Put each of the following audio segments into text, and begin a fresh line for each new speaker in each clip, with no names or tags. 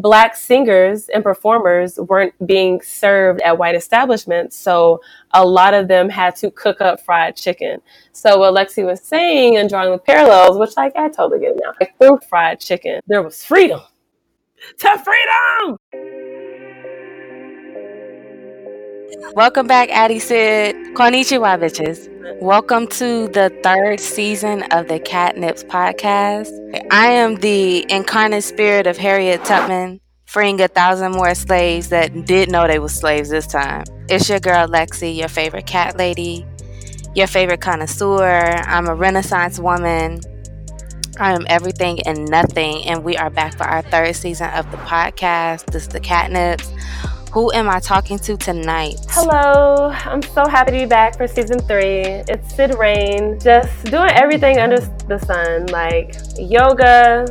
black singers and performers weren't being served at white establishments. So a lot of them had to cook up fried chicken. So what Lexi was saying and drawing the parallels, which like I totally get now, like through fried chicken, there was freedom. To freedom!
Welcome back, Addie Cyd. Konnichiwa, bitches. Welcome to the third season of the CatNipz podcast. I am the incarnate spirit of Harriet Tubman, freeing a thousand more slaves that did know they were slaves this time. It's your girl Lexi, your favorite cat lady, your favorite connoisseur. I'm a Renaissance woman. I am everything and nothing, and we are back for our third season of the podcast. This is the CatNipz. Who am I talking to tonight?
Hello, I'm so happy to be back for season three. It's Cyd Rain, just doing everything under the sun, like yoga,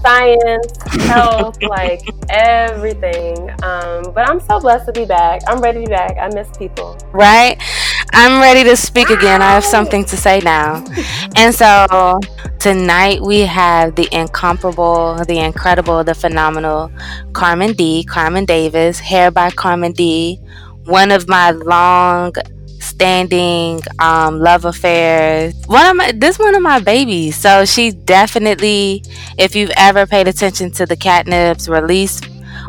science, health, like everything. Um, but I'm so blessed to be back. I'm ready to be back. I miss people.
Right? I'm ready to speak again. I have something to say now. And so tonight we have the incomparable, the incredible, the phenomenal Carmen D, Carmen Davis, hair by Carmen D, one of my long standing um, love affairs. One of my this one of my babies. So she definitely, if you've ever paid attention to the CatNipz release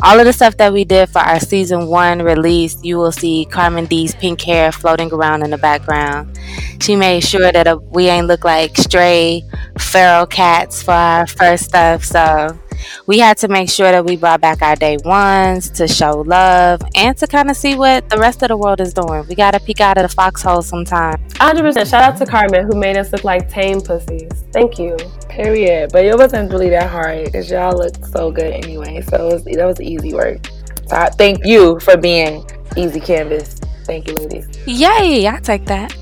all of the stuff that we did for our season one release, you will see Carmen D's pink hair floating around in the background. She made sure that uh, we ain't look like stray feral cats for our first stuff. So we had to make sure that we brought back our day ones to show love and to kind of see what the rest of the world is doing. We got to peek out of the foxhole sometime.
100%. Shout out to Carmen who made us look like tame pussies. Thank you.
Period. But it wasn't really that hard because y'all looked so good anyway. So was, that was easy work. So I thank you for being easy canvas. Thank you, ladies.
Yay, I take that.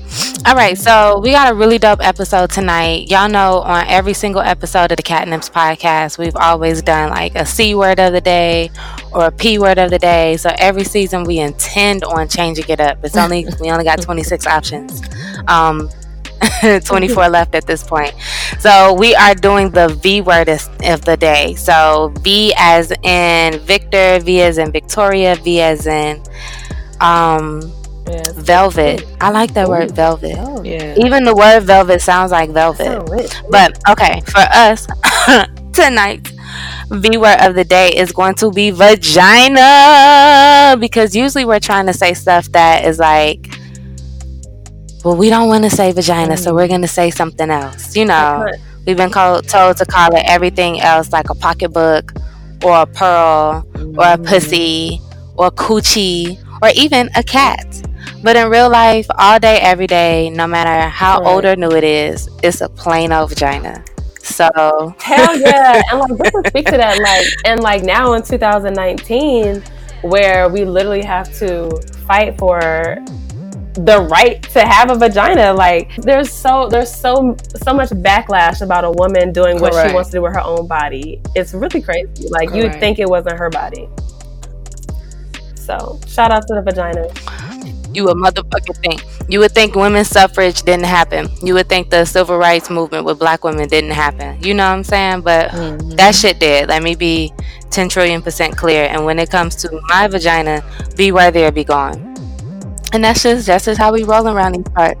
All right, so we got a really dope episode tonight. Y'all know on every single episode of the CatNipz podcast, we've always done like a C word of the day or a P word of the day. So every season we intend on changing it up. It's only we only got 26 options. Um 24 left at this point. So we are doing the V word of the day. So V as in Victor, V as in Victoria, V as in um Yes. Velvet. I like that Ooh. word velvet. Oh, yeah. Even the word velvet sounds like velvet. So but okay, for us tonight, V word of the day is going to be vagina because usually we're trying to say stuff that is like well, we don't want to say vagina, mm. so we're going to say something else. You know, we've been called, told to call it everything else like a pocketbook or a pearl mm. or a mm. pussy or coochie or even a cat. But in real life, all day, every day, no matter how right. old or new it is, it's a plain old vagina. So
hell yeah, and like just to speak to that, like and like now in 2019, where we literally have to fight for the right to have a vagina like there's so there's so so much backlash about a woman doing what Correct. she wants to do with her own body it's really crazy like Correct. you'd think it wasn't her body so shout out to the vagina
you would motherfucking think. You would think women's suffrage didn't happen. You would think the civil rights movement with black women didn't happen. You know what I'm saying? But mm-hmm. that shit did. Let me be 10 trillion percent clear. And when it comes to my vagina, be right there, be gone. And that's just that's just how we roll around these parts.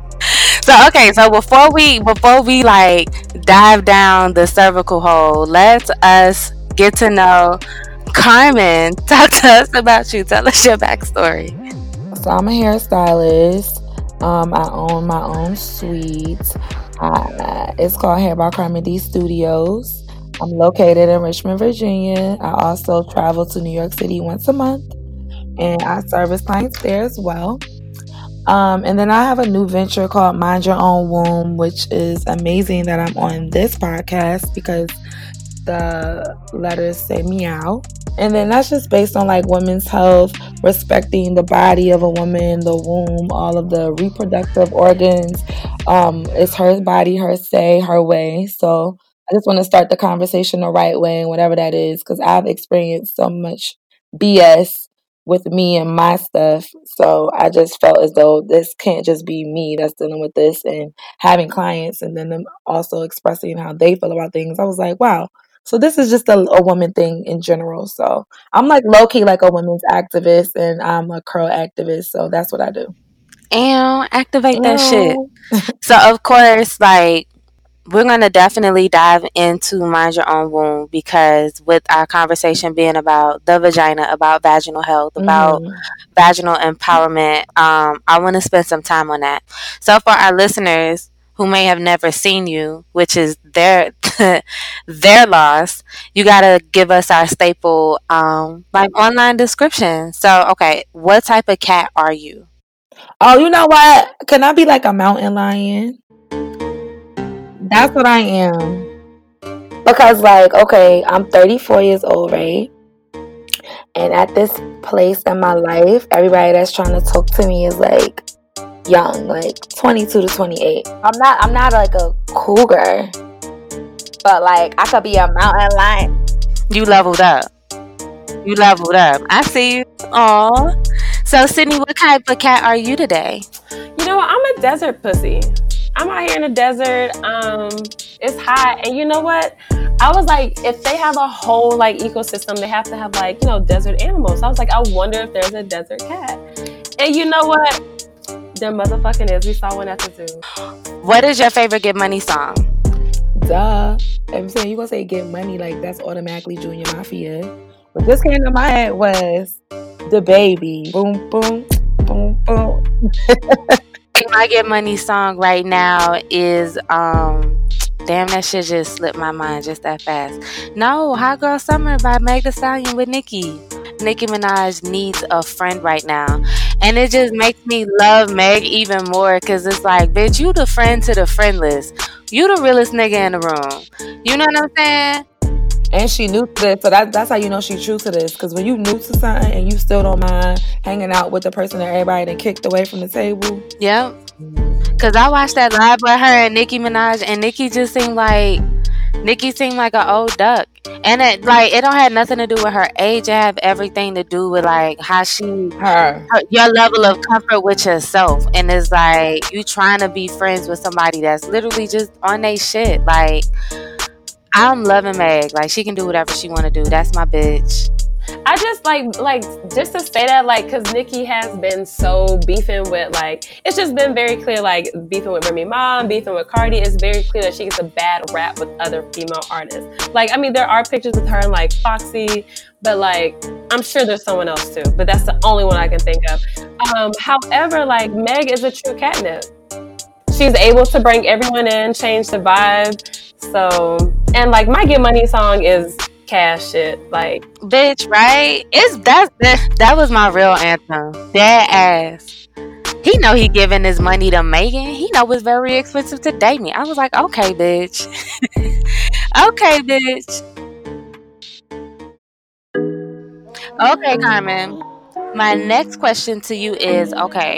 So okay, so before we before we like dive down the cervical hole, let us get to know Carmen. Talk to us about you. Tell us your backstory.
So I'm a hairstylist. Um, I own my own suite. It's called Hair by Carmen D Studios. I'm located in Richmond, Virginia. I also travel to New York City once a month, and I service clients there as well. Um, and then I have a new venture called Mind Your Own Womb, which is amazing that I'm on this podcast because the letters say meow. And then that's just based on like women's health, respecting the body of a woman, the womb, all of the reproductive organs. Um, it's her body, her say, her way. So I just want to start the conversation the right way, whatever that is, because I've experienced so much BS with me and my stuff. So I just felt as though this can't just be me that's dealing with this and having clients and then them also expressing how they feel about things. I was like, wow, So this is just a, a woman thing in general. So I'm like low key like a women's activist, and I'm a curl activist. So that's what I do.
And activate that shit. so of course, like we're going to definitely dive into mind your own womb because with our conversation being about the vagina about vaginal health about mm. vaginal empowerment um, i want to spend some time on that so for our listeners who may have never seen you which is their their loss you got to give us our staple um, like online description so okay what type of cat are you
oh you know what can i be like a mountain lion that's what I am. Because, like, okay, I'm 34 years old, right? And at this place in my life, everybody that's trying to talk to me is like young, like 22 to 28. I'm not, I'm not like a cougar, but like I could be a mountain lion.
You leveled up. You leveled up. I see you. Aw. So, Sydney, what type of cat are you today?
You know, I'm a desert pussy. I'm out here in the desert. Um, it's hot, and you know what? I was like, if they have a whole like ecosystem, they have to have like you know desert animals. I was like, I wonder if there's a desert cat. And you know what? There motherfucking is. We saw one at the zoo.
What is your favorite Get Money song?
Duh. I'm saying you gonna say Get Money like that's automatically Junior Mafia. What just came to my head was the baby. Boom, boom, boom, boom.
my get money song right now is um damn that shit just slipped my mind just that fast. No, Hot Girl Summer by Meg Thee Stallion with Nicki. Nicki Minaj needs a friend right now. And it just makes me love Meg even more because it's like, bitch, you the friend to the friendless. You the realest nigga in the room. You know what I'm saying?
and she knew this. So that, that's how you know she's true to this. Because when you new to something and you still don't mind hanging out with the person that everybody then kicked away from the table.
Yep. Cause I watched that live with her and Nicki Minaj, and Nicki just seemed like Nicki seemed like an old duck. And it like it don't have nothing to do with her age. It have everything to do with like how she
her,
her your level of comfort with yourself. And it's like you trying to be friends with somebody that's literally just on their shit. Like I'm loving Meg. Like she can do whatever she want to do. That's my bitch.
I just like like just to say that like because Nicki has been so beefing with like it's just been very clear like beefing with Remy Ma, beefing with Cardi. It's very clear that she gets a bad rap with other female artists. Like I mean there are pictures with her and like Foxy, but like I'm sure there's someone else too. But that's the only one I can think of. Um, however, like Meg is a true catnip. She's able to bring everyone in, change the vibe so, and like my Get Money song is cash shit. Like,
bitch, right? It's that that, that was my real anthem. That ass. He know he giving his money to Megan. He know it's very expensive to date me. I was like, okay, bitch. okay, bitch. Okay, Carmen. My next question to you is okay,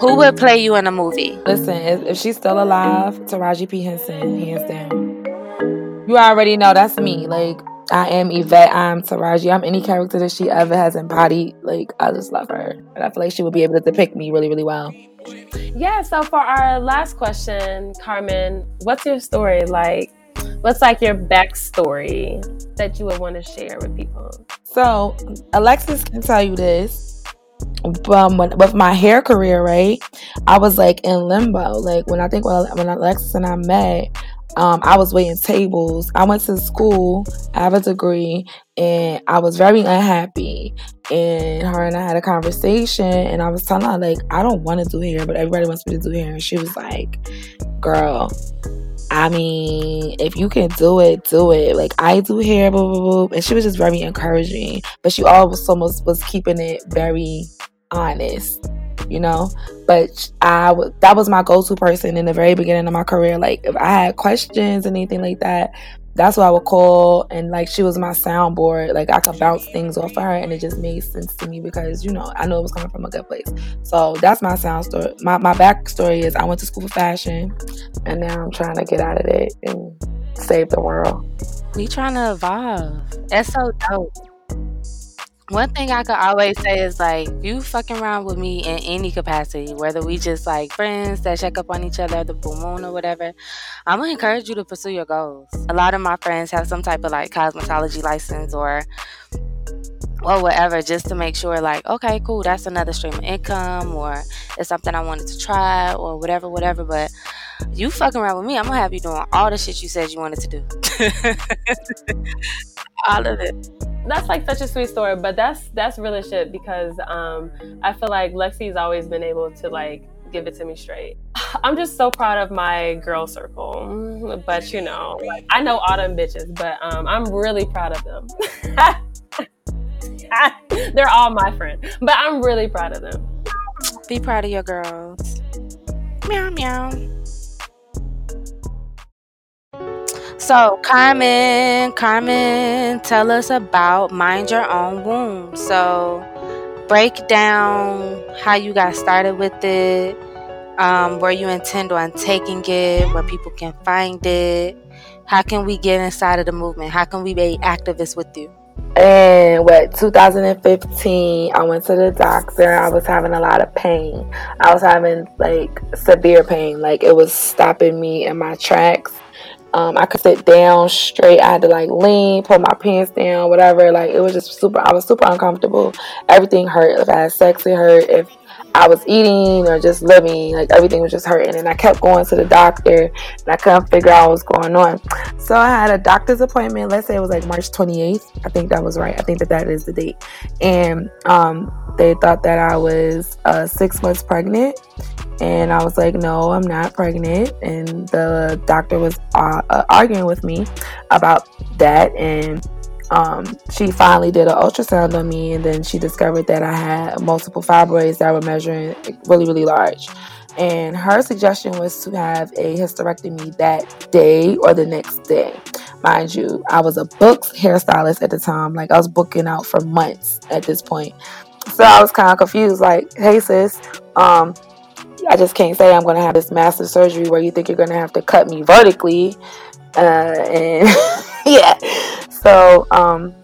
who would play you in a movie?
Listen, if, if she's still alive, Taraji P. Henson, hands down you already know that's me. Like I am Yvette. I'm Taraji. I'm any character that she ever has embodied. Like I just love her, and I feel like she would be able to depict me really, really well.
Yeah. So for our last question, Carmen, what's your story like? What's like your backstory that you would want to share with people?
So Alexis can tell you this. Um, when, with my hair career, right? I was like in limbo. Like when I think when, when Alexis and I met, um, I was waiting tables. I went to school, I have a degree, and I was very unhappy. And her and I had a conversation, and I was telling her, like, I don't want to do hair, but everybody wants me to do hair. And she was like, Girl, I mean, if you can do it, do it. Like, I do hair, blah, blah, blah. And she was just very encouraging, but she always almost was keeping it very honest you know. But I w- that was my go to person in the very beginning of my career. Like if I had questions and anything like that, that's what I would call. And like she was my soundboard. Like I could bounce things off of her, and it just made sense to me because you know I know it was coming from a good place. So that's my sound story. My my backstory is I went to school for fashion, and now I'm trying to get out of it and save the world.
We trying to evolve. That's so dope. One thing I could always say is like, you fucking around with me in any capacity, whether we just like friends that check up on each other, the blue moon or whatever, I'm gonna encourage you to pursue your goals. A lot of my friends have some type of like cosmetology license or or whatever just to make sure like okay cool that's another stream of income or it's something i wanted to try or whatever whatever but you fucking around with me i'm gonna have you doing all the shit you said you wanted to do all of it
that's like such a sweet story, but that's that's really shit because um, I feel like Lexi's always been able to like give it to me straight. I'm just so proud of my girl circle, but you know, like I know all them bitches, but um, I'm really proud of them. They're all my friends, but I'm really proud of them.
Be proud of your girls. Meow meow. So, Carmen, Carmen, tell us about Mind Your Own Womb. So, break down how you got started with it, um, where you intend on taking it, where people can find it. How can we get inside of the movement? How can we be activists with you?
And what 2015, I went to the doctor. I was having a lot of pain. I was having like severe pain, like it was stopping me in my tracks um, I could sit down straight. I had to like lean, put my pants down, whatever. Like it was just super. I was super uncomfortable. Everything hurt. If I had sex, it hurt. If I was eating or just living, like everything was just hurting. And I kept going to the doctor, and I couldn't figure out what was going on. So I had a doctor's appointment. Let's say it was like March 28th. I think that was right. I think that that is the date. And um, they thought that I was uh, six months pregnant and I was like, no, I'm not pregnant. And the doctor was uh, uh, arguing with me about that. And um, she finally did an ultrasound on me. And then she discovered that I had multiple fibroids that were measuring really, really large. And her suggestion was to have a hysterectomy that day or the next day. Mind you, I was a booked hairstylist at the time. Like I was booking out for months at this point. So I was kind of confused. Like, hey sis, um, I just can't say I'm going to have this massive surgery where you think you're going to have to cut me vertically. Uh, and yeah, so um,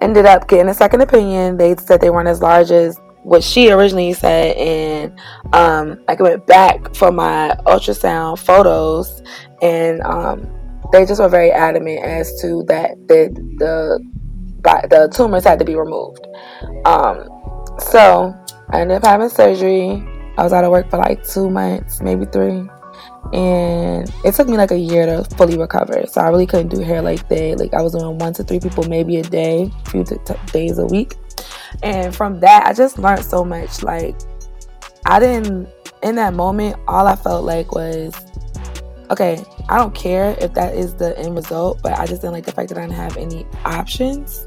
ended up getting a second opinion. They said they weren't as large as what she originally said, and um, I went back for my ultrasound photos, and um, they just were very adamant as to that the the the tumors had to be removed. Um, so I ended up having surgery. I was out of work for like two months, maybe three. And it took me like a year to fully recover. So I really couldn't do hair like that. Like I was doing one to three people maybe a day, a few t- t- days a week. And from that, I just learned so much. Like I didn't, in that moment, all I felt like was, okay, I don't care if that is the end result, but I just didn't like the fact that I didn't have any options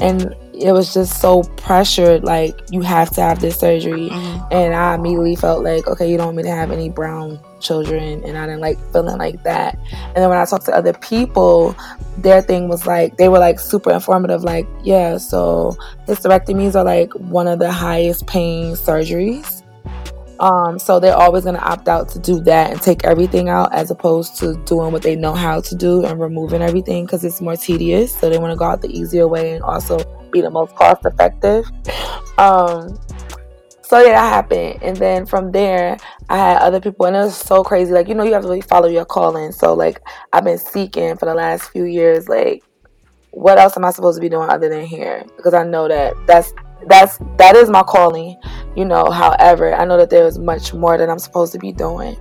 and it was just so pressured like you have to have this surgery mm-hmm. and i immediately felt like okay you don't want me to have any brown children and i didn't like feeling like that and then when i talked to other people their thing was like they were like super informative like yeah so hysterectomies are like one of the highest paying surgeries um, so they're always going to opt out to do that and take everything out as opposed to doing what they know how to do and removing everything because it's more tedious. So they want to go out the easier way and also be the most cost effective. Um, so yeah, that happened, and then from there, I had other people, and it was so crazy. Like you know, you have to really follow your calling. So like, I've been seeking for the last few years, like, what else am I supposed to be doing other than here? Because I know that that's that's that is my calling you know however i know that there's much more that i'm supposed to be doing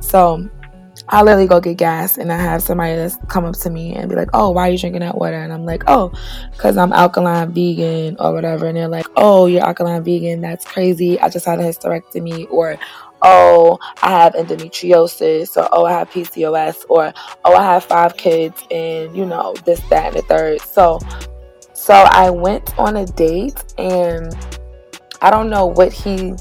so i literally go get gas and i have somebody that's come up to me and be like oh why are you drinking that water and i'm like oh because i'm alkaline vegan or whatever and they're like oh you're alkaline vegan that's crazy i just had a hysterectomy or oh, I have endometriosis, or oh, I have PCOS, or oh, I have five kids, and you know, this, that, and the third. So so I went on a date and I don't know what he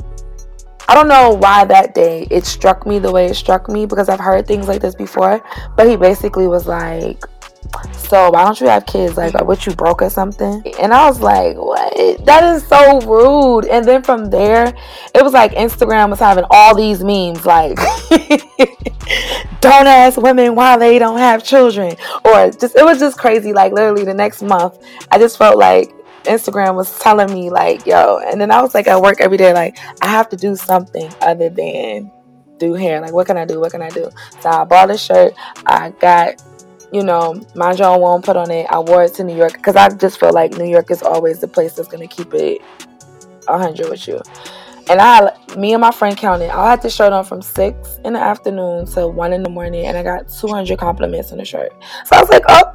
I don't know why that day it struck me the way it struck me because I've heard things like this before, but he basically was like so why don't you have kids? Like, like what you broke or something? And I was like, what? That is so rude. And then from there, it was like Instagram was having all these memes like don't ask women why they don't have children. Or just it was just crazy. Like literally the next month, I just felt like Instagram was telling me like, yo, and then I was like at work every day, like I have to do something other than do hair. Like, what can I do? What can I do? So I bought a shirt. I got, you know, my John won't put on it. I wore it to New York because I just feel like New York is always the place that's gonna keep it hundred with you. And I, me and my friend counted. I had the shirt on from six in the afternoon to one in the morning, and I got 200 compliments on the shirt. So I was like, oh,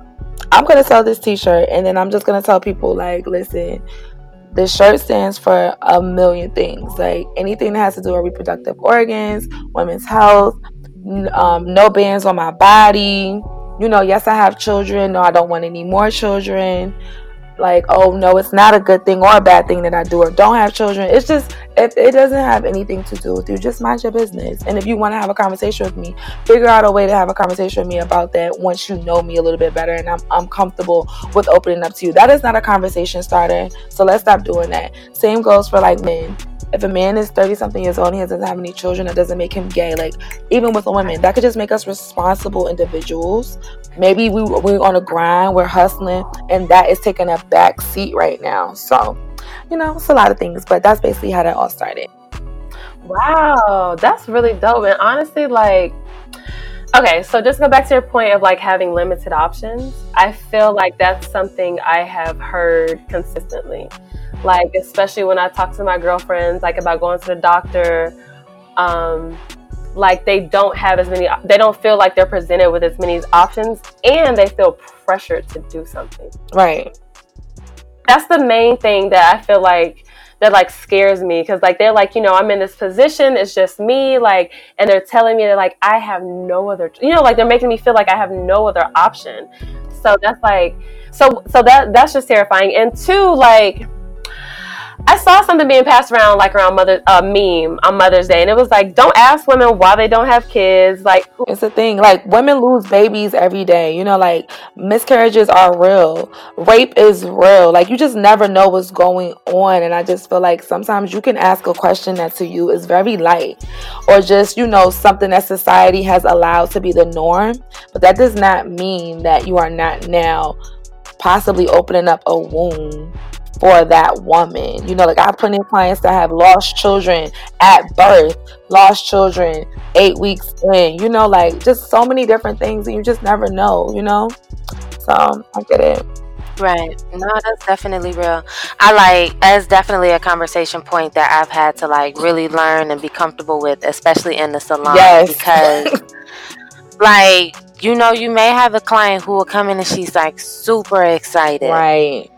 I'm gonna sell this T-shirt, and then I'm just gonna tell people like, listen, this shirt stands for a million things, like anything that has to do with reproductive organs, women's health, um, no bands on my body. You know, yes, I have children. No, I don't want any more children. Like oh no it's not a good thing or a bad thing that i do or don't have children. It's just if it doesn't have anything to do with you. Just mind your business. And if you want to have a conversation with me figure out a way to have a conversation with me about that once you know me a little bit better and i'm, I'm comfortable with opening up to you. That is not a conversation starter. So let's stop doing that. Same goes for like men if a man is 30 something years old and he doesn't have any children, that doesn't make him gay. Like, even with women, that could just make us responsible individuals. Maybe we, we're on a grind, we're hustling, and that is taking a back seat right now. So, you know, it's a lot of things, but that's basically how that all started.
Wow, that's really dope. And honestly, like, okay, so just go back to your point of like having limited options. I feel like that's something I have heard consistently like especially when I talk to my girlfriends like about going to the doctor um like they don't have as many they don't feel like they're presented with as many options and they feel pressured to do something
right
that's the main thing that I feel like that like scares me because like they're like you know I'm in this position it's just me like and they're telling me that like I have no other you know like they're making me feel like I have no other option. So that's like so so that that's just terrifying. And two like I saw something being passed around like around mother a uh, meme on Mother's Day, and it was like, "Don't ask women why they don't have kids." Like
it's a thing. Like women lose babies every day. You know, like miscarriages are real. Rape is real. Like you just never know what's going on, and I just feel like sometimes you can ask a question that to you is very light, or just you know something that society has allowed to be the norm, but that does not mean that you are not now possibly opening up a wound for that woman. You know, like I have plenty of clients that have lost children at birth, lost children eight weeks in, you know, like just so many different things and you just never know, you know? So um, I get it.
Right. No, that's definitely real. I like that's definitely a conversation point that I've had to like really learn and be comfortable with, especially in the salon. Yes. Because like, you know, you may have a client who will come in and she's like super excited.
Right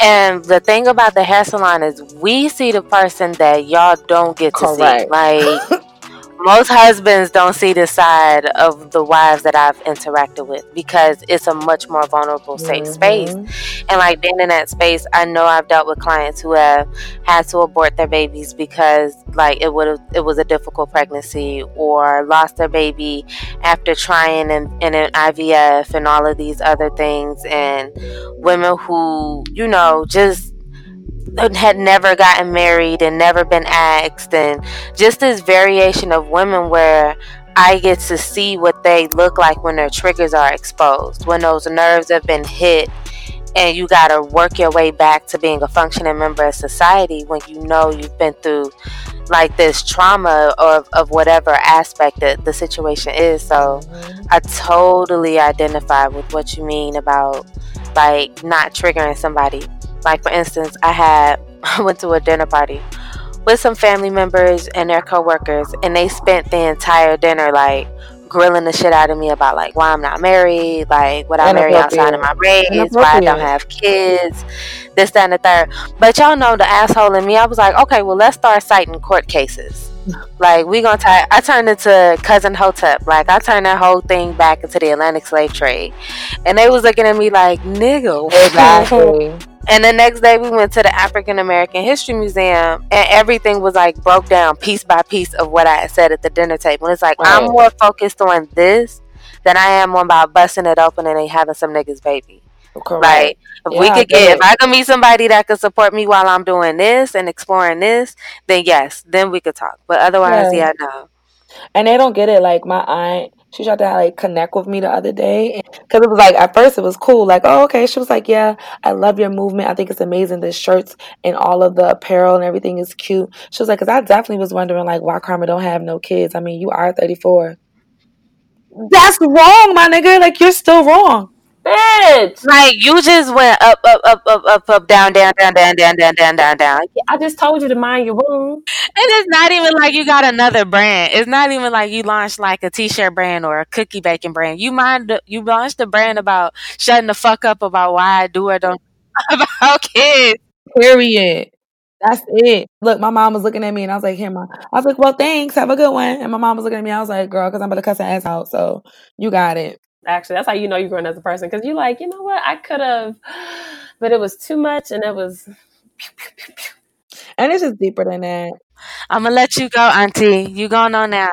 and the thing about the hair salon is we see the person that y'all don't get to Correct. see. Like most husbands don't see the side of the wives that I've interacted with because it's a much more vulnerable, safe mm-hmm. space. And like being in that space, I know I've dealt with clients who have had to abort their babies because like it would it was a difficult pregnancy or lost their baby after trying in, in an IVF and all of these other things and women who, you know, just had never gotten married and never been asked and just this variation of women where I get to see what they look like when their triggers are exposed, when those nerves have been hit and you got to work your way back to being a functioning member of society when you know you've been through like this trauma of, of whatever aspect that the situation is. So mm-hmm. I totally identify with what you mean about like not triggering somebody like for instance, I had I went to a dinner party with some family members and their coworkers, and they spent the entire dinner like grilling the shit out of me about like why I'm not married, like what I marry outside of my race, why I don't have kids, this, that, and the third. But y'all know the asshole in me. I was like, okay, well let's start citing court cases. Like we gonna tie. I turned into cousin Hotep. Like I turned that whole thing back into the Atlantic slave trade, and they was looking at me like nigga. Exactly. And the next day, we went to the African American History Museum, and everything was like broke down piece by piece of what I had said at the dinner table. And it's like right. I'm more focused on this than I am on about busting it open and having some niggas baby. Correct. Like if yeah, we could get, if I could meet somebody that could support me while I'm doing this and exploring this, then yes, then we could talk. But otherwise, yeah, yeah no.
And they don't get it. Like my aunt, She tried to like connect with me the other day because it was like at first it was cool, like oh okay. She was like, yeah, I love your movement. I think it's amazing. The shirts and all of the apparel and everything is cute. She was like, because I definitely was wondering like why Karma don't have no kids. I mean, you are thirty four. That's wrong, my nigga. Like you're still wrong.
Bitch.
Like you just went up, up, up, up, up, up, down, down, down, down, down, down, down, down, down.
I just told you to mind your womb.
And it's not even like you got another brand. It's not even like you launched like a t-shirt brand or a cookie baking brand. You mind you launched a brand about shutting the fuck up about why I do or don't about kids.
Period. That's it. Look, my mom was looking at me and I was like, here, mom. I was like, well, thanks. Have a good one. And my mom was looking at me. I was like, girl, because I'm about to cuss her ass out. So you got it.
Actually, that's how you know you're growing as a person because you're like, you know what, I could have, but it was too much, and it was.
And it's just deeper than that.
I'm gonna let you go, Auntie. You going on now.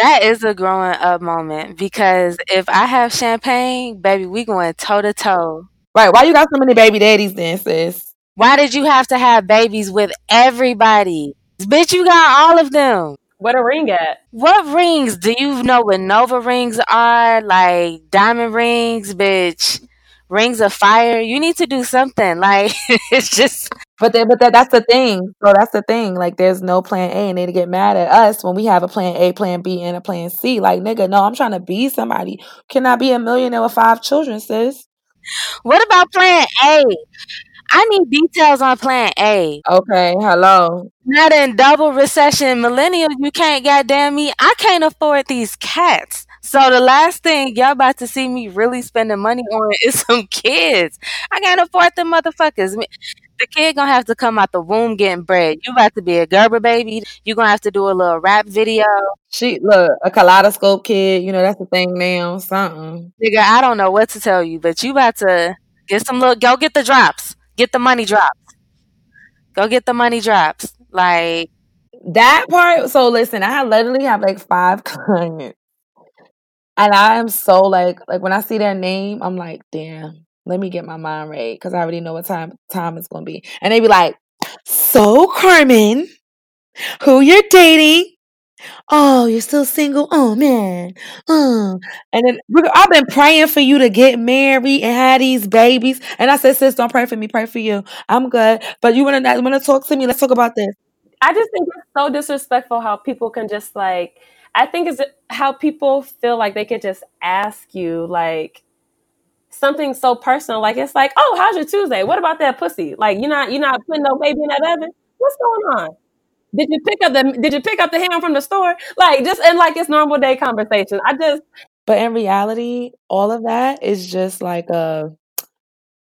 That is a growing up moment because if I have champagne, baby, we going toe to toe.
Right. Why you got so many baby daddies then, sis?
Why did you have to have babies with everybody? Bitch, you got all of them.
What a ring at?
What rings? Do you know what NuvaRings are? Like diamond rings, bitch. Rings of fire. You need to do something. Like it's just
But then, but that, that's the thing. So that's the thing. Like, there's no plan A, and they to get mad at us when we have a plan A, plan B, and a plan C. Like, nigga, no, I'm trying to be somebody. Can I be a millionaire with five children, sis?
What about plan A? I need details on plan A.
Okay, hello.
Not in double recession millennial, you can't goddamn me. I can't afford these cats. So the last thing y'all about to see me really spending money on is some kids. I can't afford them motherfuckers. The kid gonna have to come out the womb getting bread. You about to be a Gerber baby. You gonna have to do a little rap video.
She look a kaleidoscope kid. You know that's the thing now. Something.
Nigga, I don't know what to tell you, but you about to get some look. Go get the drops. Get the money drops. Go get the money drops. Like
that part. So listen, I literally have like five clients, and I am so like like when I see their name, I'm like, damn. Let me get my mind right because I already know what time time it's gonna be. And they be like, "So Carmen, who you're dating? Oh, you're still single? Oh man, uh. and then I've been praying for you to get married and have these babies. And I said, sis, don't pray for me, pray for you. I'm good. But you wanna wanna talk to me? Let's talk about this.
I just think it's so disrespectful how people can just like. I think it's how people feel like they could just ask you like something so personal. Like it's like, oh, how's your Tuesday? What about that pussy? Like you're not you're not putting no baby in that oven. What's going on? Did you pick up the Did you pick up the ham from the store? Like just and like it's normal day conversation. I just.
But in reality, all of that is just like a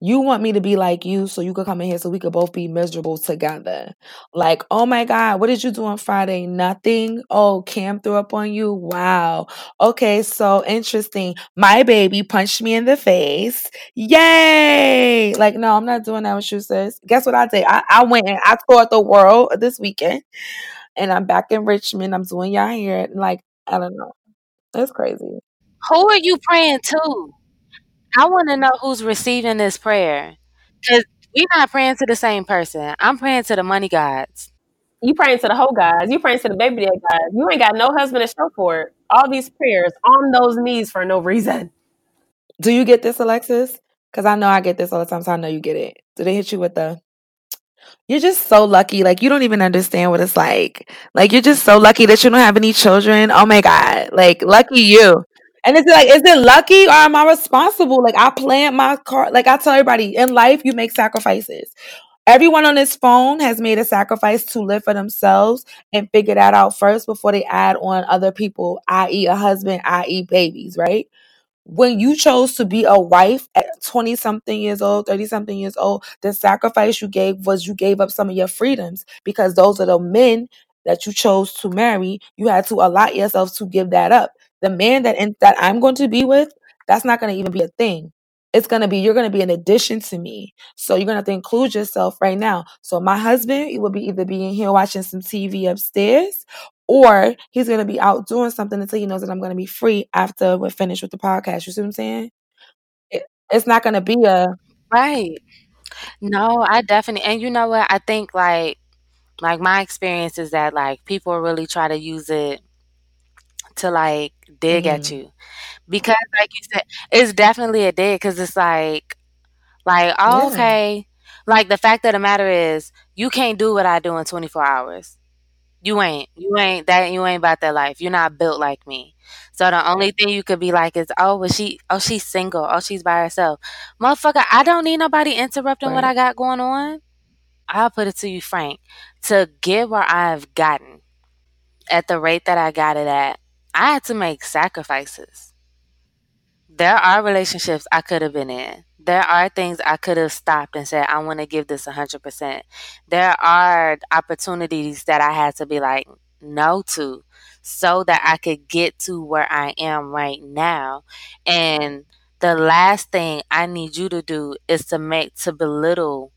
you want me to be like you so you could come in here so we could both be miserable together. Like, oh my God, what did you do on Friday? Nothing. Oh, Cam threw up on you. Wow. Okay, so interesting. My baby punched me in the face. Yay. Like, no, I'm not doing that with you, sis. Guess what I did? I, I went and I toured the world this weekend and I'm back in Richmond. I'm doing y'all here. Like, I don't know. It's crazy.
Who are you praying to? I want to know who's receiving this prayer. Because we're not praying to the same person. I'm praying to the money gods.
You praying to the whole guys. You praying to the baby dad guys. You ain't got no husband to show for it. All these prayers on those knees for no reason.
Do you get this, Alexis? Because I know I get this all the time, so I know you get it. Do they hit you with the you're just so lucky. Like you don't even understand what it's like. Like you're just so lucky that you don't have any children. Oh my god. Like lucky you. And it's like, is it lucky or am I responsible? Like I plant my car. Like I tell everybody in life, you make sacrifices. Everyone on this phone has made a sacrifice to live for themselves and figure that out first before they add on other people, i.e., a husband, i.e., babies, right? when you chose to be a wife at 20 something years old, 30 something years old, the sacrifice you gave was you gave up some of your freedoms because those are the men that you chose to marry. You had to allot yourself to give that up the man that in, that I'm going to be with, that's not going to even be a thing. It's going to be you're going to be an addition to me. So you're going to have to include yourself right now. So my husband, he will be either being here watching some TV upstairs or he's going to be out doing something until he knows that I'm going to be free after we're finished with the podcast. You see what I'm saying? It, it's not going to be a
right. No, I definitely, and you know what? I think like, like my experience is that like people really try to use it to like dig mm-hmm. at you. Because like you said it's definitely a dig because it's like like oh, yeah. okay. Like the fact of the matter is you can't do what i do in 24 hours. You ain't. You ain't that you ain't about that life. You're not built like me. So the only thing you could be like is oh was she oh she's single. Oh she's by herself. Motherfucker i don't need nobody interrupting what i got going on. I'll put it to you frank. To get where i've gotten at the rate that i got it at i had to make sacrifices there are relationships I could have been in. There are things I could have stopped and said, I want to give this 100%. There are opportunities that I had to be like, no to, so that I could get to where I am right now. And the last thing I need you to do is to make, to belittle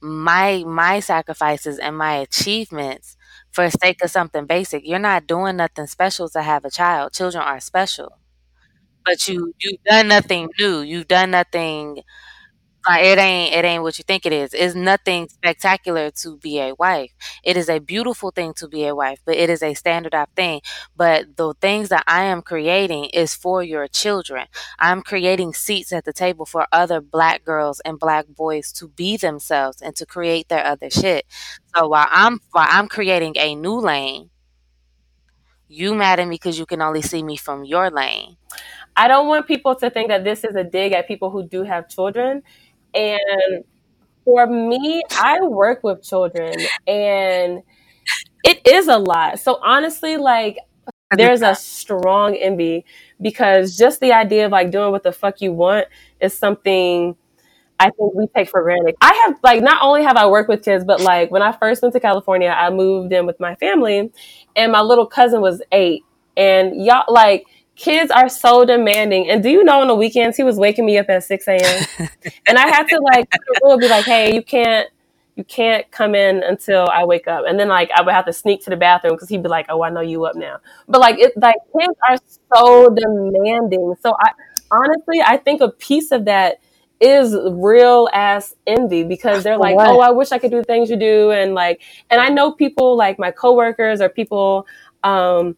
my my sacrifices and my achievements for sake of something basic. You're not doing nothing special to have a child. Children are special but you you've done nothing new. You've done nothing like it ain't it ain't what you think it is. It's nothing spectacular to be a wife. It is a beautiful thing to be a wife, but it is a standardized thing. But the things that I am creating is for your children. I'm creating seats at the table for other black girls and black boys to be themselves and to create their other shit. So while I'm while I'm creating a new lane, you mad at me because you can only see me from your lane.
I don't want people to think that this is a dig at people who do have children. And for me, I work with children and it is a lot. So honestly, like there's a strong envy because just the idea of like doing what the fuck you want is something I think we take for granted. I have like not only have I worked with kids, but like when I first went to California, I moved in with my family and my little cousin was eight. And y'all like kids are so demanding. And do you know on the weekends he was waking me up at six AM and I had to like rule be like, hey, you can't you can't come in until I wake up. And then like I would have to sneak to the bathroom because he'd be like, Oh, I know you up now. But like it like kids are so demanding. So I honestly I think a piece of that is real ass envy because they're like, what? oh, I wish I could do things you do, and like, and I know people like my coworkers or people um,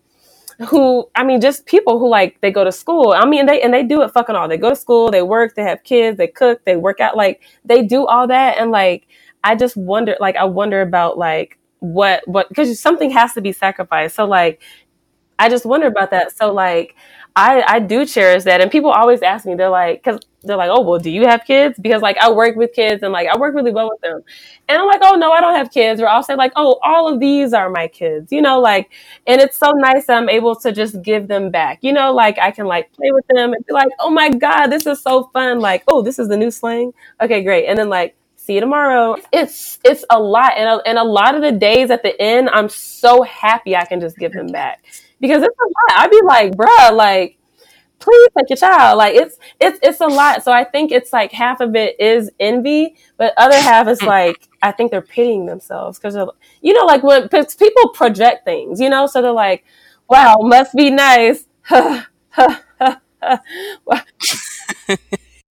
who, I mean, just people who like they go to school. I mean, they and they do it fucking all. They go to school, they work, they have kids, they cook, they work out, like they do all that, and like, I just wonder, like, I wonder about like what what because something has to be sacrificed. So like, I just wonder about that. So like. I, I do cherish that. And people always ask me, they're like, cause they're like, oh, well, do you have kids? Because like I work with kids and like I work really well with them. And I'm like, oh, no, I don't have kids. Or I'll say like, oh, all of these are my kids, you know, like, and it's so nice I'm able to just give them back, you know, like I can like play with them and be like, oh my God, this is so fun. Like, oh, this is the new slang. Okay, great. And then like, see you tomorrow. It's, it's a lot. And a, and a lot of the days at the end, I'm so happy I can just give them back because it's a lot. I'd be like, bruh, like, please take your child. Like it's it's it's a lot. So I think it's like half of it is envy, but other half is mm. like I think they're pitying themselves because you know like when people project things, you know, so they're like, wow, must be nice.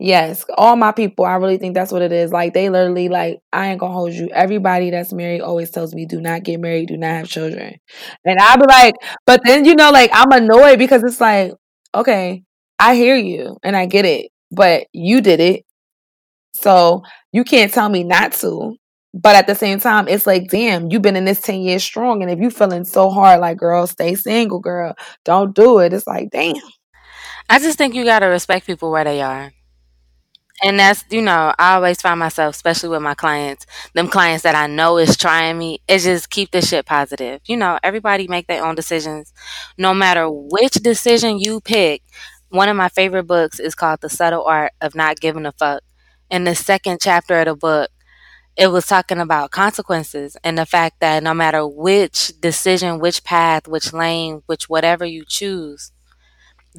Yes, all my people, I really think that's what it is. Like they literally like I ain't gonna hold you. Everybody that's married always tells me do not get married, do not have children. And I be like, but then you know, like I'm annoyed because it's like, okay, I hear you and I get it, but you did it. So you can't tell me not to. But at the same time, it's like, damn, you've been in this 10 years strong. And if you feeling so hard, like, girl, stay single, girl, don't do it. It's like, damn.
I just think you got to respect people where they are and that's you know i always find myself especially with my clients them clients that i know is trying me is just keep this shit positive. You know everybody make their own decisions. No matter which decision you pick one of my favorite books is called the subtle art of not giving a fuck. In the second chapter of the book it was talking about consequences and the fact that no matter which decision which path which lane which whatever you choose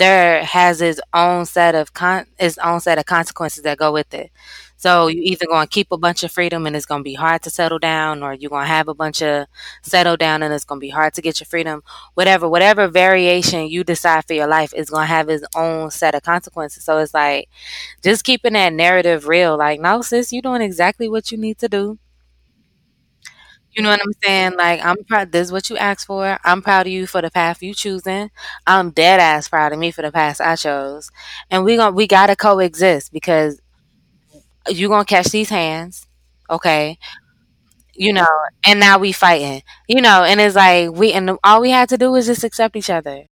there has its own set of con its own set of consequences that go with it. So you either to keep a bunch of freedom and it's to be hard to settle down, or you're to have a bunch of settle down and it's to be hard to get your freedom. Whatever, whatever variation you decide for your life is to have its own set of consequences. So it's like just keeping that narrative real. Like, no, sis, you're doing exactly what you need to do. You know what I'm saying? Like I'm proud. This is what you asked for. I'm proud of you for the path you choosing. I'm dead ass proud of me for the path I chose. And we going to we gotta coexist because you gonna catch these hands, okay? You know, and now we fighting. You know, and it's like we and all we had to do was just accept each other.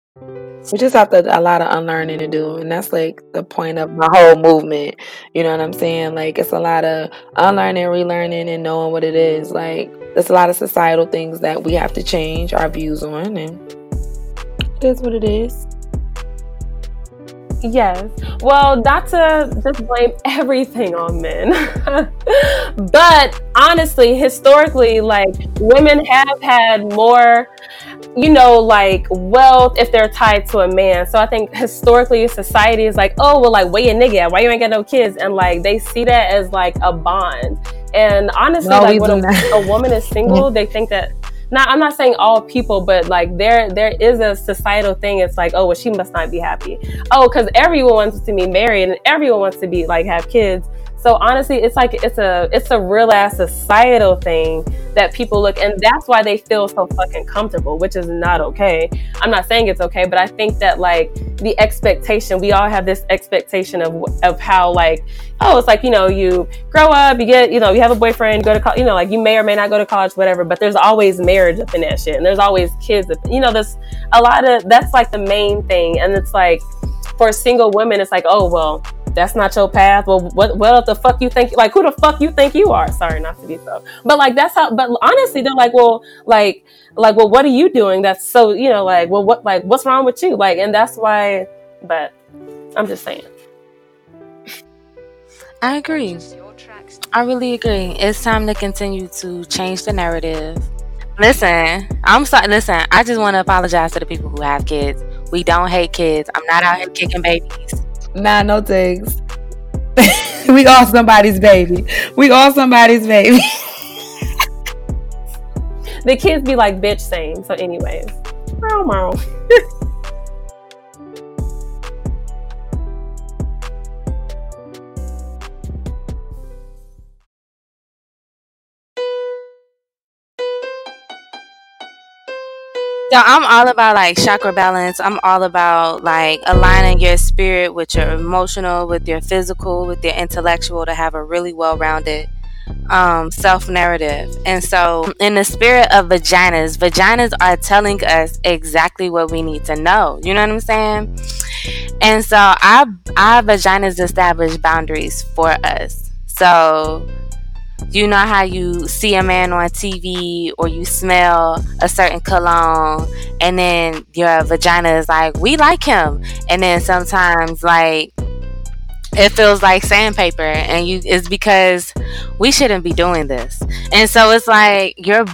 We just have to a lot of unlearning to do, and that's like the point of my whole movement. You know what I'm saying? Like it's a lot of unlearning, relearning, and knowing what it is. Like there's a lot of societal things that we have to change our views on, and it is what it is.
Yes. Well, not to just blame everything on men, but honestly, historically, like women have had more, you know, like wealth if they're tied to a man. So I think historically, society is like, oh, well, like, where your nigga? Why you ain't got no kids? And like, they see that as like a bond. And honestly,
No,
like when a, a woman is single, they think that not I'm not saying all people, but like there there is a societal thing. It's like, oh well, she must not be happy. Oh, because everyone wants to be married and everyone wants to be like have kids. So honestly, it's like it's a it's a real ass societal thing that people look, and that's why they feel so fucking comfortable, which is not okay. I'm not saying it's okay, but I think that like the expectation, we all have this expectation of of how like oh, it's like you know you grow up, you get you know you have a boyfriend, go to college, you know like you may or may not go to college, whatever. But there's always marriage up in that shit, and there's always kids. Up, you know, there's a lot of that's like the main thing, and it's like for single women, it's like oh well that's not your path. Well, what what the fuck you think? Like, who the fuck you think you are? Sorry, not to be so, but like that's how. But honestly, they're like, well, like, like, well, what are you doing? That's so, you know, like, well, what, like, what's wrong with you? Like, and that's why. But I'm just saying.
I agree. I really agree. It's time to continue to change the narrative. Listen, I'm sorry. Listen, I just want to apologize to the people who have kids. We don't hate kids. I'm not out here kicking babies.
Nah, no thanks. we all somebody's baby. We all somebody's baby.
The kids be like bitch saying. So, anyways, meow meow.
So I'm all about like chakra balance. I'm all about like aligning your spirit with your emotional, with your physical, with your intellectual to have a really well-rounded um, self narrative. And so, in the spirit of vaginas, vaginas are telling us exactly what we need to know. You know what I'm saying? And so, our our vaginas establish boundaries for us. So, you know how you see a man on TV or you smell a certain cologne and then your vagina is like, we like him. And then sometimes like it feels like sandpaper and you it's because we shouldn't be doing this. And so it's like your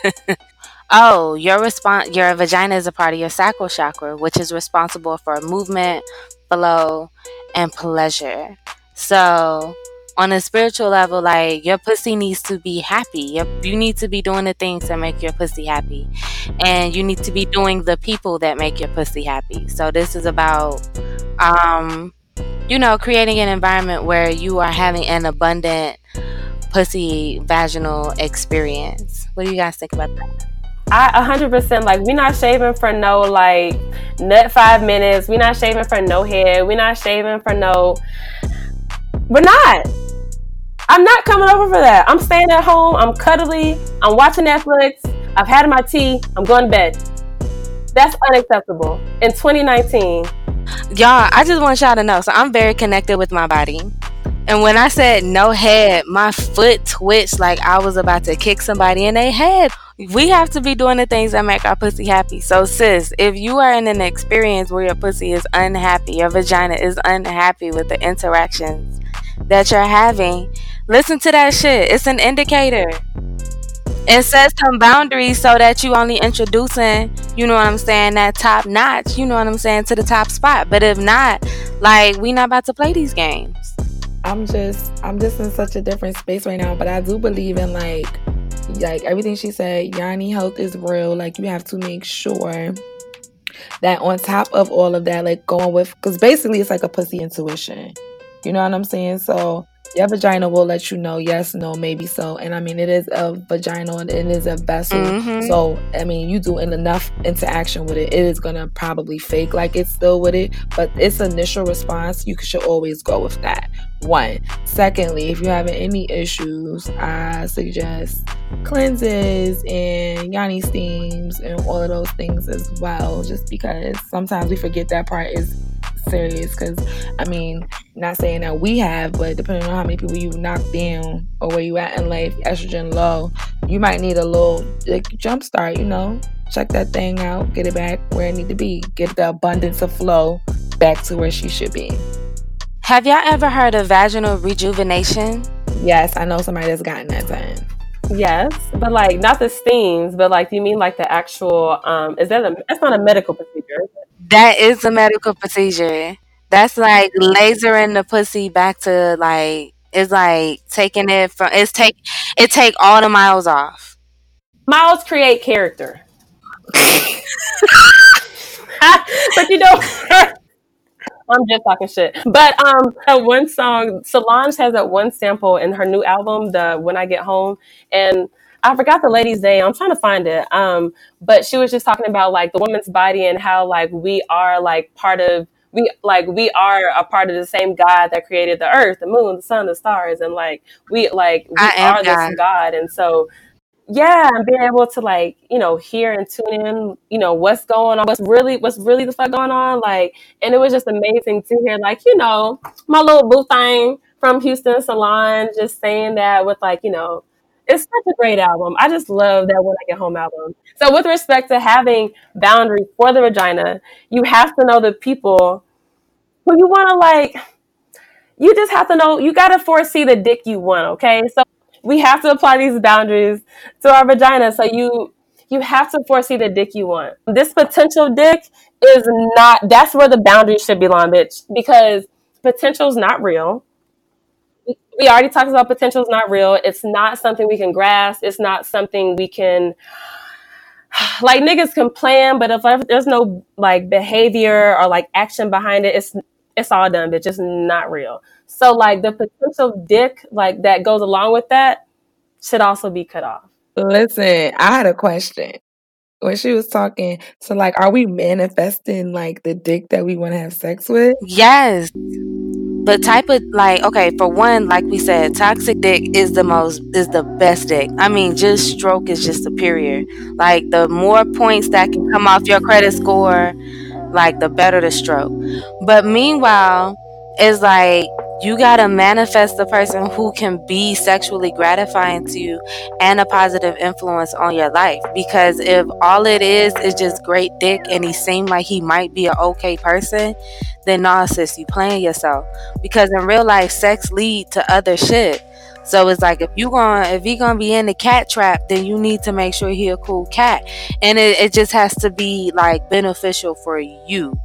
oh, your response your vagina is a part of your sacral chakra, which is responsible for movement, flow, and pleasure. So on a spiritual level, like your pussy needs to be happy. You need to be doing the things that make your pussy happy, and you need to be doing the people that make your pussy happy. So this is about, um, you know, creating an environment where you are having an abundant pussy vaginal experience. What do you guys think about that?
I 100% like we're not shaving for no like nut five minutes. We're not shaving for no hair. We're not shaving for no. We're not. I'm not coming over for that. I'm staying at home. I'm cuddly. I'm watching Netflix. I've had my tea. I'm going to bed. That's unacceptable in 2019.
Y'all, I just want y'all to know. So I'm very connected with my body. And when I said no head, my foot twitched like I was about to kick somebody in their head. We have to be doing the things that make our pussy happy. So, sis, if you are in an experience where your pussy is unhappy, your vagina is unhappy with the interactions that you're having, listen to that shit. It's an indicator. It sets some boundaries so that you only introducing, you know what I'm saying, that top notch, you know what I'm saying, to the top spot. But if not, like we not about to play these games.
I'm just I'm just in such a different space right now, but I do believe in like like everything she said, yoni health is real. Like you have to make sure that on top of all of that, like going with because basically it's like a pussy intuition. You know what I'm saying? So your vagina will let you know yes, no, maybe so. And I mean, it is a vagina and it is a vessel.
Mhm.
So, I mean, you do enough interaction with it, it is going to probably fake like it's still with it. But its initial response, you should always go with that. One. Secondly, if you're having any issues, I suggest cleanses and yoni steams and all of those things as well, just because sometimes we forget that part is serious because I mean, not saying that we have, but depending on how many people you knock down or where you at in life, estrogen low, you might need a little like, jump start, you know. Check that thing out, get it back where it need to be, get the abundance of flow back to where she should be.
Have y'all ever heard of vaginal rejuvenation?
Yes, I know somebody that's gotten that done.
Yes, but like not the steams, but like you mean like the actual um is that a that's not a medical procedure.
That is a medical procedure. That's like lasering the pussy back to like it's like taking it from it's take it take all the miles off.
Miles create character. but you know I'm just talking shit. But um that one song, Solange has that one sample in her new album, the When I Get Home, and I forgot the lady's name. I'm trying to find it. Um, but she was just talking about like the woman's body and how like we are like part of we like we are a part of the same God that created the earth, the moon, the sun, the stars, and like we like we
I
are
God.
this God. And so yeah, and being able to like, you know, hear and tune in, you know, what's going on, what's really what's really the fuck going on. Like and it was just amazing to hear like, you know, my little boo thing from Houston Solange just saying that with like, you know, it's such a great album. I just love that When I Get Home album. So with respect to having boundaries for the vagina, you have to know the people who you want to like. You just have to know. You got to foresee the dick you want. Okay, so we have to apply these boundaries to our vagina. So you you have to foresee the dick you want. This potential dick is not. That's where the boundaries should belong, bitch. Because potential is not real we already talked about potential is not real. It's not something we can grasp. It's not something we can like niggas can plan, but if there's no like behavior or like action behind it, it's it's all done, but just not real. So like the potential dick like that goes along with that should also be cut off.
Listen, I had a question. When she was talking, so like, are we manifesting like the dick that we want to have sex with?
Yes. But type of like okay, for one, like we said, toxic dick is the most is the best dick. I mean, just stroke is just superior. Like the more points that can come off your credit score, like the better the stroke. But meanwhile, it's like you gotta manifest the person who can be sexually gratifying to you and a positive influence on your life. Because if all it is is just great dick and he seemed like he might be an okay person, then nah sis, you playing yourself. Because in real life sex lead to other shit. So it's like if you going if he gonna be in the cat trap, then you need to make sure he a cool cat. And it, it just has to be like beneficial for you.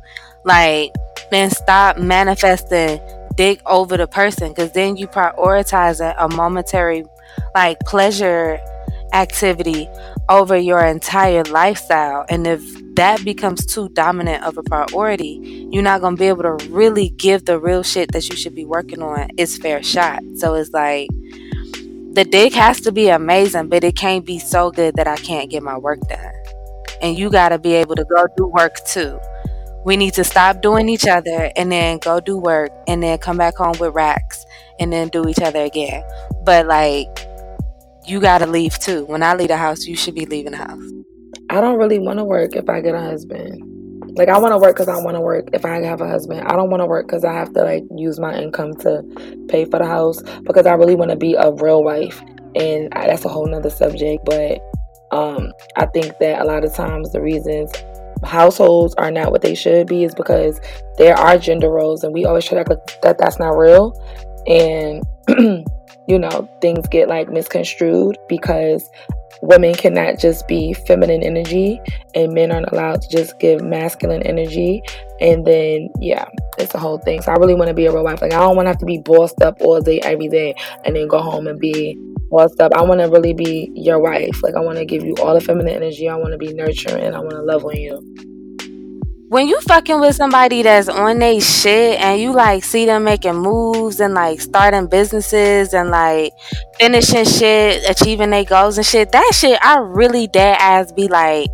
Like then stop manifesting dick over the person because then you prioritize a, momentary like pleasure activity over your entire lifestyle. And if that becomes too dominant of a priority you're not going to be able to really give the real shit that you should be working on its fair shot. So it's like the dick has to be amazing but it can't be so good that i can't get my work done. And you got to be able to go do work too we need to stop doing each other and then go do work and then come back home with racks and then do each other again. But like, you gotta leave too. When I leave the house, you should be leaving the house.
I don't really want to work if I get a husband. Like I want to work because I want to work. If I have a husband, I don't want to work because I have to like use my income to pay for the house. Because I really want to be a real wife, and I, that's a whole nother subject. But um, I think that a lot of times the reasons households are not what they should be is because there are gender roles and we always try to act that that's not real. And you know things get like misconstrued because women cannot just be feminine energy and men aren't allowed to just give masculine energy. And then yeah it's a whole thing. So i really want to be a real wife. Like i don't want to have to be bossed up all day every day and then go home and be bossed up i want to really be your wife. Like i want to give you all the feminine energy. I want to be nurturing. I want to love on you.
When you fucking with somebody that's on they shit and you like see them making moves and like starting businesses and like finishing shit, achieving their goals and shit, that shit I really dead ass be like,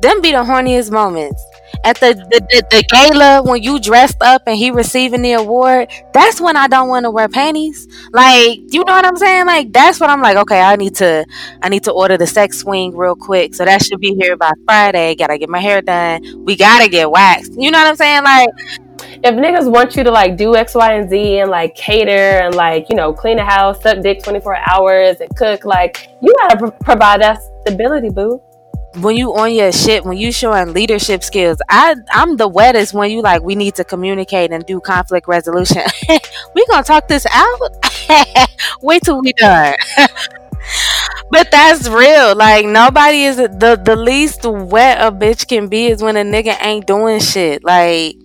them be the horniest moments at the, the, the, the gala when you dressed up and he receiving the award, that's when I don't want to wear panties. Like, you know what I'm saying? Like, that's what I'm like, okay, I need to I need to order the sex swing real quick. So that should be here by Friday. Gotta get my hair done. We gotta get waxed. You know what I'm saying? Like
if niggas want you to like do X, Y, and Z and like cater and like, you know, clean the house, suck dick 24 hours and cook, like, you gotta pr- provide that stability, boo
when you on your shit, when you showing leadership skills, I I'm the wettest when you like we need to communicate and do conflict resolution. we gonna talk this out. Wait till we done. but that's real. Like nobody is the the least wet a bitch can be is when a nigga ain't doing shit. Like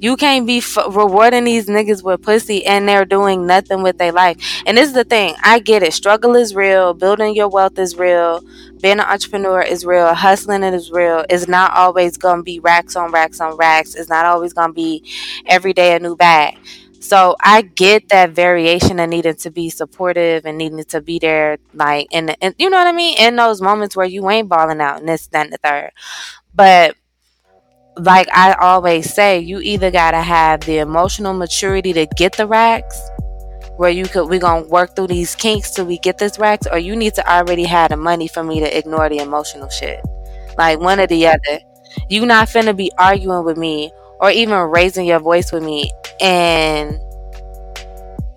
you can't be f- rewarding these niggas with pussy and they're doing nothing with their life. And this is the thing. I get it. Struggle is real. Building your wealth is real. Being an entrepreneur is real. Hustling it is real. It's not always going to be racks on racks on racks. It's not always going to be every day a new bag. So I get that variation and needing to be supportive and needing to be there, like, and, in you know what I mean? In those moments where you ain't balling out and this, that, and the third. But like I always say, you either gotta have the emotional maturity to get the racks, where you could we gonna work through these kinks till we get this racks, or you need to already have the money for me to ignore the emotional shit. Like one or the other. You not finna be arguing with me or even raising your voice with me and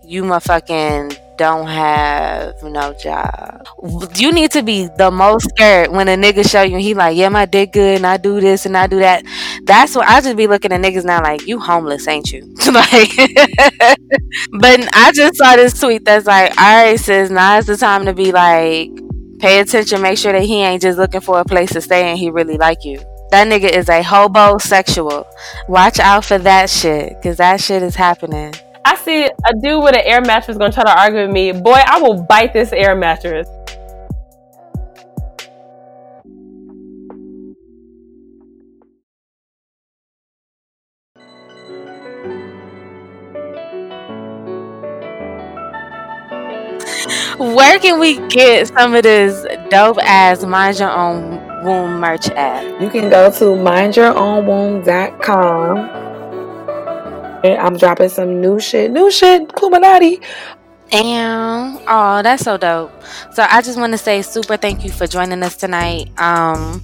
you motherfucking don't have no job. You need to be the most scared when a nigga show you he like, yeah, my dick good and I do this and I do that. That's what I just be looking at niggas now like, you homeless, ain't you? like, but I just saw this tweet that's like, all right, sis, now it's the time to be like, pay attention, make sure that he ain't just looking for a place to stay and he really like you. That nigga is a hobo sexual. Watch out for that shit, cause that shit is happening.
I see a dude with an air mattress gonna try to argue with me. Boy, I will bite this air mattress.
Where can we get some of this dope ass mind your own womb merch at?
You can go to mindyourownwomb.com I'm dropping some new shit. New shit, Illuminati.
Damn. Oh, that's so dope. So I just want to say super thank you for joining us tonight. Um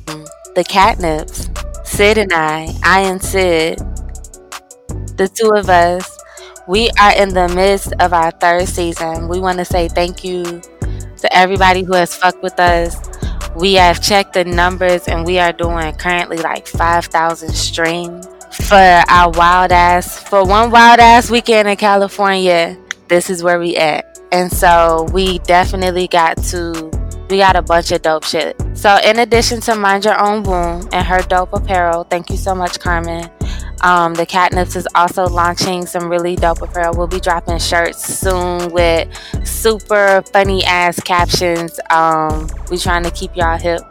the CatNipz. Cyd and I, I and Cyd, the two of us, we are in the midst of our third season. We want to say thank you to everybody who has fucked with us. We have checked the numbers and we are doing currently like 5,000 streams for our wild ass for one wild ass weekend in California. This is where we at, and so we definitely got to. We got a bunch of dope shit. So, in addition to Mind Your Own Womb and her dope apparel, thank you so much, Carmen. Um, the CatNipz is also launching some really dope apparel. We'll be dropping shirts soon with super funny ass captions. Um, we trying to keep y'all hip.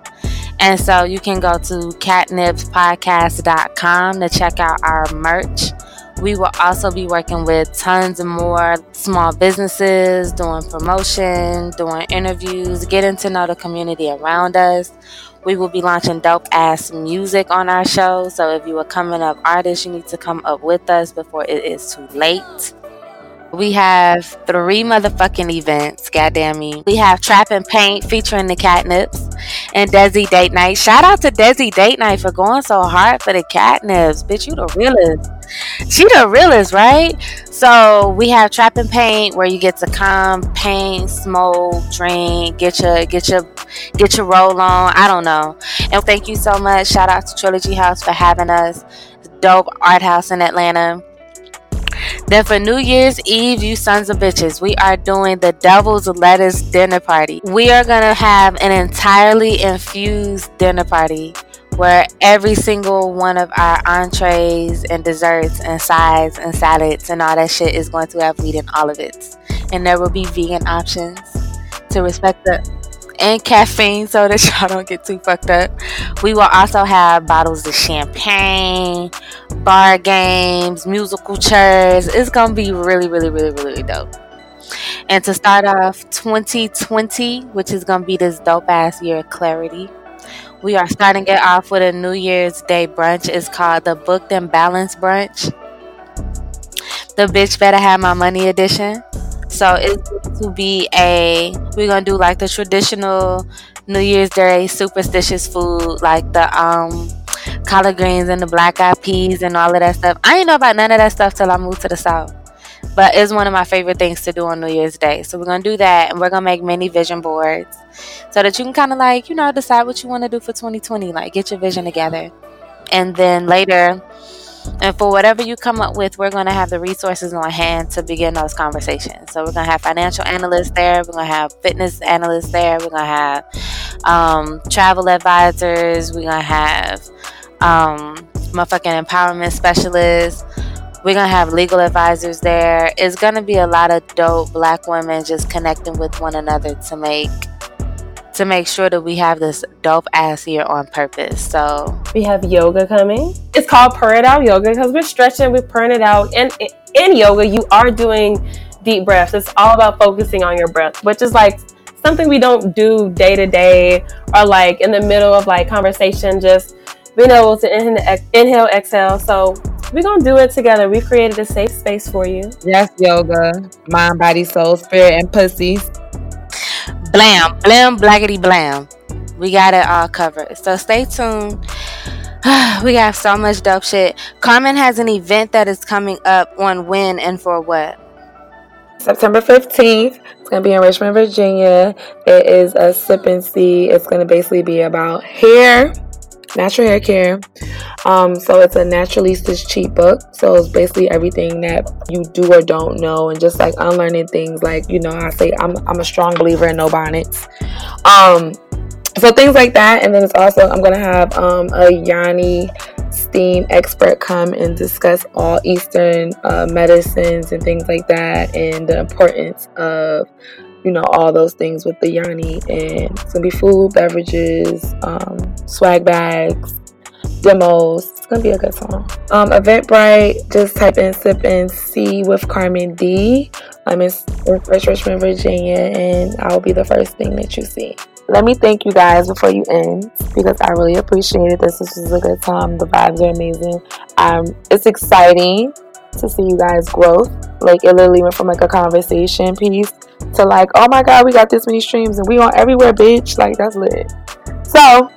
And so you can go to catnipspodcast.com to check out our merch. We will also be working with tons more small businesses, doing promotion, doing interviews, getting to know the community around us. We will be launching dope ass music on our show. So if you are coming up artist, you need to come up with us before it is too late. We have three motherfucking events, goddamn me. We have Trap and Paint featuring the CatNipz and Desi Date Night. Shout out to Desi Date Night for going so hard for the CatNipz. Bitch, you the realest. She the realest, right? So we have Trap and Paint where you get to come, paint, smoke, drink, get your get your get your roll on. I don't know. And thank you so much. Shout out to Trilogy House for having us. Dope art house in Atlanta. Then for New Year's Eve, you sons of bitches, we are doing the Devil's Lettuce Dinner Party. We are going to have an entirely infused dinner party where every single one of our entrees and desserts and sides and salads and all that shit is going to have meat in all of it. And there will be vegan options to respect the and caffeine so that y'all don't get too fucked up. We will also have bottles of champagne, bar games, musical chairs. It's gonna be really, really, really, really dope. And to start off 2020, which is gonna be this dope ass year of clarity, we are starting it off with a New Year's Day brunch. It's called the Booked and Balanced Brunch. The bitch better have my money edition. So it's going to be a we're gonna do like the traditional New Year's Day superstitious food, like the um collard greens and the black eyed peas and all of that stuff. I ain't know about none of that stuff till I moved to the south. But it's one of my favorite things to do on New Year's Day. So we're gonna do that and we're gonna make many vision boards so that you can kind of like, you know, decide what you want to do for 2020. Like get your vision together. And then later and for whatever you come up with, we're going to have the resources on hand to begin those conversations. So we're going to have financial analysts there. We're going to have fitness analysts there. We're going to have um, travel advisors. We're going to have um, motherfucking empowerment specialists. We're going to have legal advisors there. It's going to be a lot of dope black women just connecting with one another to make to make sure that we have this dope ass year on purpose. So
we have yoga coming. It's called Purr It Out Yoga because we're stretching, we're purring it out. And in yoga, you are doing deep breaths. It's all about focusing on your breath, which is like something we don't do day to day or like in the middle of like conversation, just being able to inhale, exhale. So we're gonna do it together. We've created a safe space for you.
Yes, yoga, mind, body, soul, spirit, and pussies.
Blam, blam, blackety blam. We got it all covered. So stay tuned. we got so much dope shit. Carmen has an event that is coming up on when and for what?
September 15th. It's going to be in Richmond, Virginia. It is a sip and see. It's going to basically be about hair natural hair care. Um, so it's a naturally stitched cheat book. So it's basically everything that you do or don't know, and just like unlearning things. Like you know, I say I'm I'm a strong believer in no bonnets. Um, so things like that, and then it's also I'm gonna have um, a yoni steam expert come and discuss all Eastern uh, medicines and things like that, and the importance of you know, all those things with the yoni And it's gonna be food, beverages, um, swag bags, demos. It's gonna be a good song. Um, Eventbrite, just type in sip and see with Carmen D. I'm in Richmond, Virginia, and I'll be the first thing that you see. Let me thank you guys before you end because I really appreciate it. This, this was a good time. The vibes are amazing. Um, it's exciting to see you guys' growth. Like it literally went from like a conversation piece to like, oh my god, we got this many streams and we on everywhere, bitch. Like that's lit. So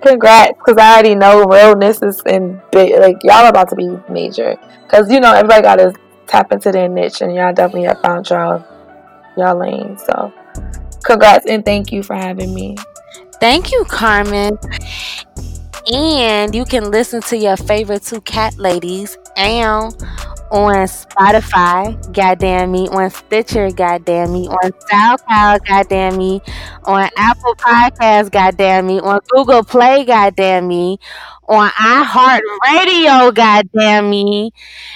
congrats, because I already know realness is in big. Like y'all about to be major, because you know everybody got to tap into their niche, and y'all definitely have found y'all y'all lane. So congrats and thank you for having me.
Thank you, Carmen. And you can listen to your favorite two cat ladies and on Spotify, goddamn me, on Stitcher, goddamn me, on SoundCloud, goddamn me, on Apple Podcasts, goddamn me, on Google Play, goddamn me, on iHeartRadio, goddamn me,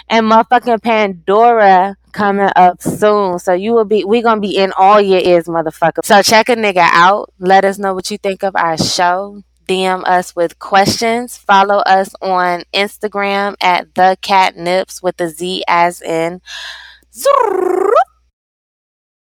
and motherfucking Pandora coming up soon. So you will be we gonna be in all your ears, motherfucker. So check a nigga out. Let us know what you think of our show. DM us with questions. Follow us on Instagram at the CatNipz with the Z as in. Zrrr.